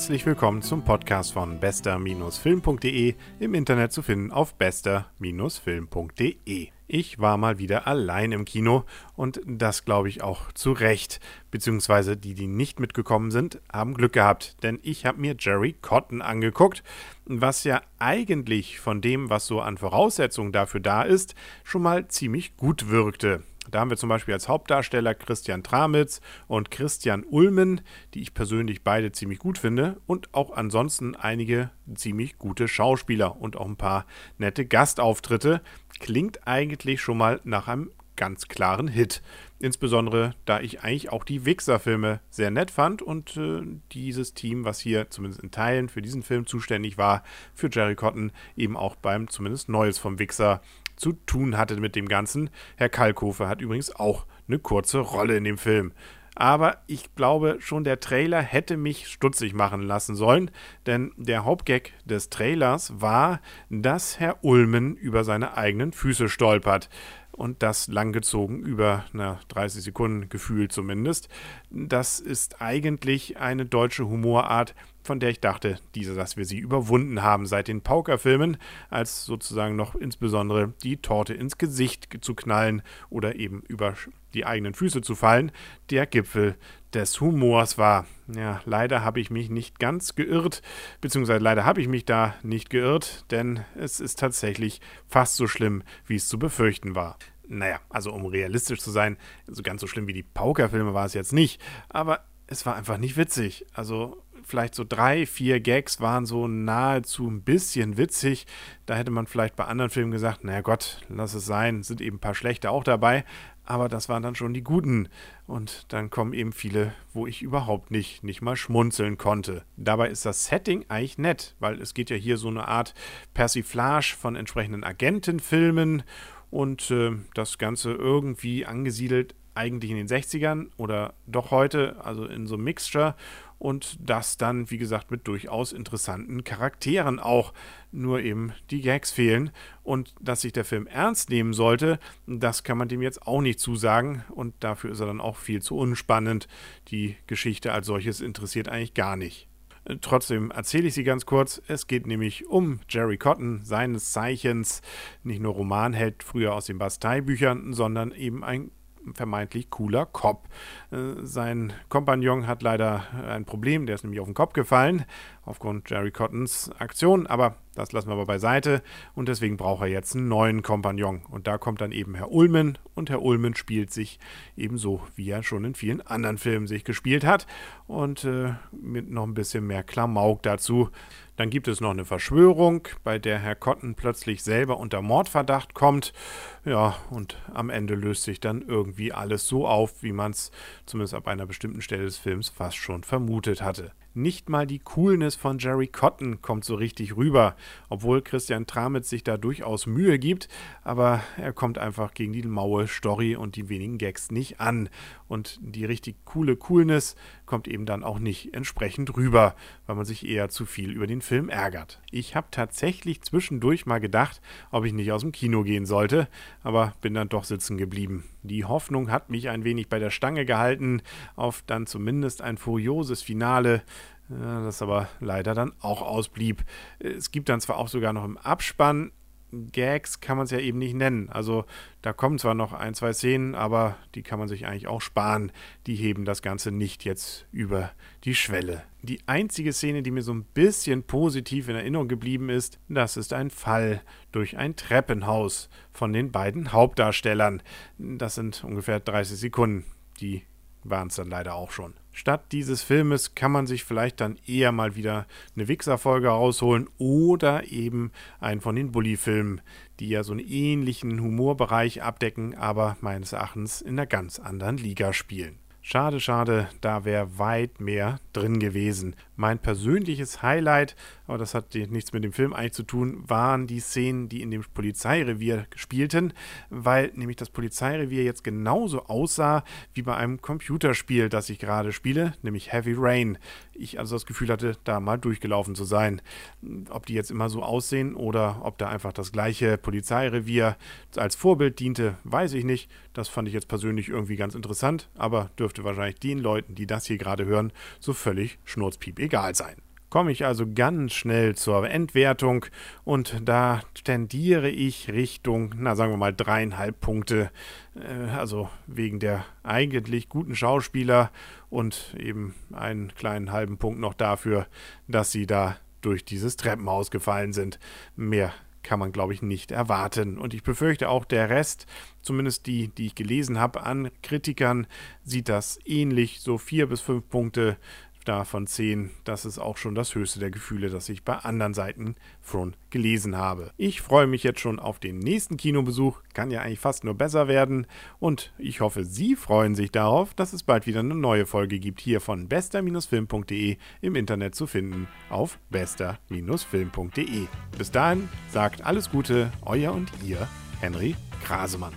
Herzlich willkommen zum Podcast von bester-film.de, im Internet zu finden auf bester-film.de. Ich war mal wieder allein im Kino und das glaube ich auch zu Recht. Beziehungsweise die, die nicht mitgekommen sind, haben Glück gehabt, denn ich habe mir Jerry Cotton angeguckt, was ja eigentlich von dem, was so an Voraussetzungen dafür da ist, schon mal ziemlich gut wirkte. Da haben wir zum Beispiel als Hauptdarsteller Christian Tramitz und Christian Ulmen, die ich persönlich beide ziemlich gut finde, und auch ansonsten einige ziemlich gute Schauspieler und auch ein paar nette Gastauftritte. Klingt eigentlich schon mal nach einem ganz klaren Hit. Insbesondere, da ich eigentlich auch die Wixer-Filme sehr nett fand und äh, dieses Team, was hier zumindest in Teilen für diesen Film zuständig war, für Jerry Cotton, eben auch beim zumindest Neues vom Wixer zu tun hatte mit dem Ganzen. Herr Kalkofe hat übrigens auch eine kurze Rolle in dem Film. Aber ich glaube, schon der Trailer hätte mich stutzig machen lassen sollen, denn der Hauptgag des Trailers war, dass Herr Ulmen über seine eigenen Füße stolpert und das langgezogen über na, 30 Sekunden gefühlt zumindest. Das ist eigentlich eine deutsche Humorart, von der ich dachte, diese, dass wir sie überwunden haben seit den Pauker-Filmen, als sozusagen noch insbesondere die Torte ins Gesicht zu knallen oder eben über die eigenen Füße zu fallen, der Gipfel des Humors war. Ja, leider habe ich mich nicht ganz geirrt, beziehungsweise leider habe ich mich da nicht geirrt, denn es ist tatsächlich fast so schlimm, wie es zu befürchten war. Naja, also um realistisch zu sein, so ganz so schlimm wie die Pauker-Filme war es jetzt nicht, aber es war einfach nicht witzig. Also vielleicht so drei, vier Gags waren so nahezu ein bisschen witzig. Da hätte man vielleicht bei anderen Filmen gesagt, naja Gott, lass es sein, sind eben ein paar schlechte auch dabei. Aber das waren dann schon die guten. Und dann kommen eben viele, wo ich überhaupt nicht, nicht mal schmunzeln konnte. Dabei ist das Setting eigentlich nett, weil es geht ja hier so eine Art Persiflage von entsprechenden Agentenfilmen und äh, das Ganze irgendwie angesiedelt eigentlich in den 60ern oder doch heute, also in so einem Mixture und das dann, wie gesagt, mit durchaus interessanten Charakteren auch, nur eben die Gags fehlen und dass sich der Film ernst nehmen sollte, das kann man dem jetzt auch nicht zusagen und dafür ist er dann auch viel zu unspannend. Die Geschichte als solches interessiert eigentlich gar nicht. Trotzdem erzähle ich sie ganz kurz. Es geht nämlich um Jerry Cotton, seines Zeichens nicht nur Romanheld früher aus den Bastei-Büchern, sondern eben ein vermeintlich cooler Cop. Äh, sein Kompagnon hat leider ein Problem, der ist nämlich auf den Kopf gefallen, aufgrund Jerry Cottons Aktion, aber das lassen wir aber beiseite und deswegen braucht er jetzt einen neuen Kompagnon. Und da kommt dann eben Herr Ulmen und Herr Ulmen spielt sich ebenso, wie er schon in vielen anderen Filmen sich gespielt hat und äh, mit noch ein bisschen mehr Klamauk dazu. Dann gibt es noch eine Verschwörung, bei der Herr Cotton plötzlich selber unter Mordverdacht kommt. Ja, und am Ende löst sich dann irgendwie alles so auf, wie man es zumindest ab einer bestimmten Stelle des Films fast schon vermutet hatte. Nicht mal die Coolness von Jerry Cotton kommt so richtig rüber, obwohl Christian Tramitz sich da durchaus Mühe gibt, aber er kommt einfach gegen die maue Story und die wenigen Gags nicht an. Und die richtig coole Coolness kommt eben dann auch nicht entsprechend rüber, weil man sich eher zu viel über den Film ärgert. Ich habe tatsächlich zwischendurch mal gedacht, ob ich nicht aus dem Kino gehen sollte, aber bin dann doch sitzen geblieben. Die Hoffnung hat mich ein wenig bei der Stange gehalten, auf dann zumindest ein furioses Finale das aber leider dann auch ausblieb. Es gibt dann zwar auch sogar noch im Abspann Gags, kann man es ja eben nicht nennen. Also da kommen zwar noch ein, zwei Szenen, aber die kann man sich eigentlich auch sparen. Die heben das Ganze nicht jetzt über die Schwelle. Die einzige Szene, die mir so ein bisschen positiv in Erinnerung geblieben ist, das ist ein Fall durch ein Treppenhaus von den beiden Hauptdarstellern. Das sind ungefähr 30 Sekunden. Die waren es dann leider auch schon. Statt dieses Filmes kann man sich vielleicht dann eher mal wieder eine Wichser-Folge rausholen oder eben einen von den Bully-Filmen, die ja so einen ähnlichen Humorbereich abdecken, aber meines Erachtens in einer ganz anderen Liga spielen. Schade, schade, da wäre weit mehr drin gewesen. Mein persönliches Highlight, aber das hat nichts mit dem Film eigentlich zu tun, waren die Szenen, die in dem Polizeirevier spielten, weil nämlich das Polizeirevier jetzt genauso aussah wie bei einem Computerspiel, das ich gerade spiele, nämlich Heavy Rain. Ich also das Gefühl hatte, da mal durchgelaufen zu sein. Ob die jetzt immer so aussehen oder ob da einfach das gleiche Polizeirevier als Vorbild diente, weiß ich nicht. Das fand ich jetzt persönlich irgendwie ganz interessant, aber dürfte wahrscheinlich den Leuten, die das hier gerade hören, so völlig schnurzpiep egal sein. komme ich also ganz schnell zur Endwertung und da tendiere ich Richtung, na sagen wir mal dreieinhalb Punkte, äh, also wegen der eigentlich guten Schauspieler und eben einen kleinen halben Punkt noch dafür, dass sie da durch dieses Treppenhaus gefallen sind. Mehr kann man, glaube ich, nicht erwarten. Und ich befürchte auch, der Rest, zumindest die, die ich gelesen habe, an Kritikern, sieht das ähnlich. So vier bis fünf Punkte da von 10, das ist auch schon das höchste der Gefühle, das ich bei anderen Seiten schon gelesen habe. Ich freue mich jetzt schon auf den nächsten Kinobesuch, kann ja eigentlich fast nur besser werden und ich hoffe, Sie freuen sich darauf, dass es bald wieder eine neue Folge gibt hier von bester-film.de im Internet zu finden auf bester-film.de. Bis dahin sagt alles Gute, euer und ihr Henry Krasemann.